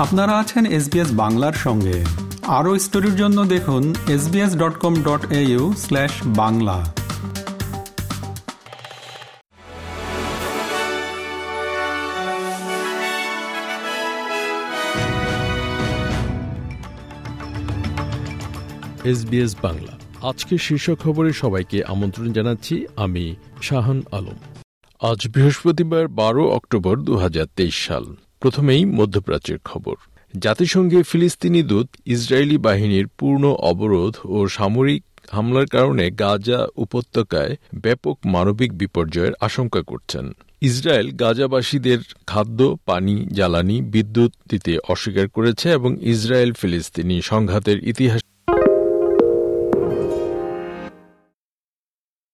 আপনারা আছেন এসবিএস বাংলার সঙ্গে। আরও স্টোরির জন্য দেখুন SBS dot com dot au slash Bangla. SBS Bangla. আজকে শীর্ষ খবরে সবাইকে আমন্ত্রণ জানাচ্ছি আমি শাহান আলম। আজ বৃহস্পতিবার বারো অক্টোবর দু হাজার তেইশ সাল। প্রথমেই মধ্যপ্রাচ্যের খবর। জাতিসংঘে ফিলিস্তিনি দূত ইসরায়েলি বাহিনীর পূর্ণ অবরোধ ও সামরিক হামলার কারণে গাজা উপত্যকায় ব্যাপক মানবিক বিপর্যয়ের আশঙ্কা করছেন। ইসরায়েল গাজাবাসীদের খাদ্য, পানি, জ্বালানি, বিদ্যুৎ দিতে অস্বীকার করেছে এবং ইসরায়েল ফিলিস্তিনি সংঘাতের ইতিহাস